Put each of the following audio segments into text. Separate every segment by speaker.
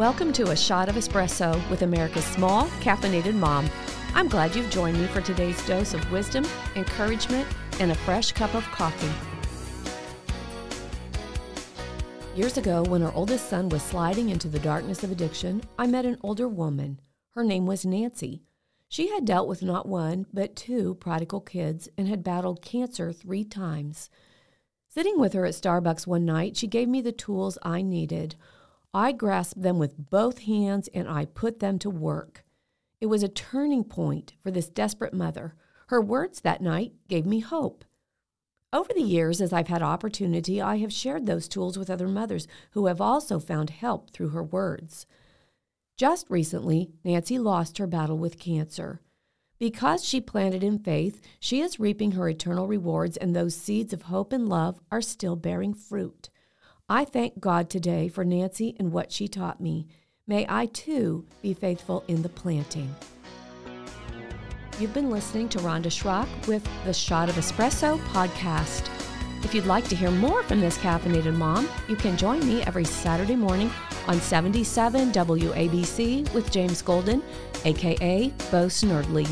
Speaker 1: Welcome to A Shot of Espresso with America's small, caffeinated mom. I'm glad you've joined me for today's dose of wisdom, encouragement, and a fresh cup of coffee. Years ago, when our oldest son was sliding into the darkness of addiction, I met an older woman. Her name was Nancy. She had dealt with not one, but two prodigal kids and had battled cancer three times. Sitting with her at Starbucks one night, she gave me the tools I needed. I grasped them with both hands and I put them to work. It was a turning point for this desperate mother. Her words that night gave me hope. Over the years, as I've had opportunity, I have shared those tools with other mothers who have also found help through her words. Just recently, Nancy lost her battle with cancer. Because she planted in faith, she is reaping her eternal rewards, and those seeds of hope and love are still bearing fruit. I thank God today for Nancy and what she taught me. May I too be faithful in the planting. You've been listening to Rhonda Schrock with the Shot of Espresso podcast. If you'd like to hear more from this caffeinated mom, you can join me every Saturday morning on 77 WABC with James Golden, aka Bo Snerdley.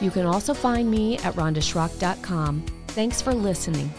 Speaker 1: You can also find me at rhondaschrock.com. Thanks for listening.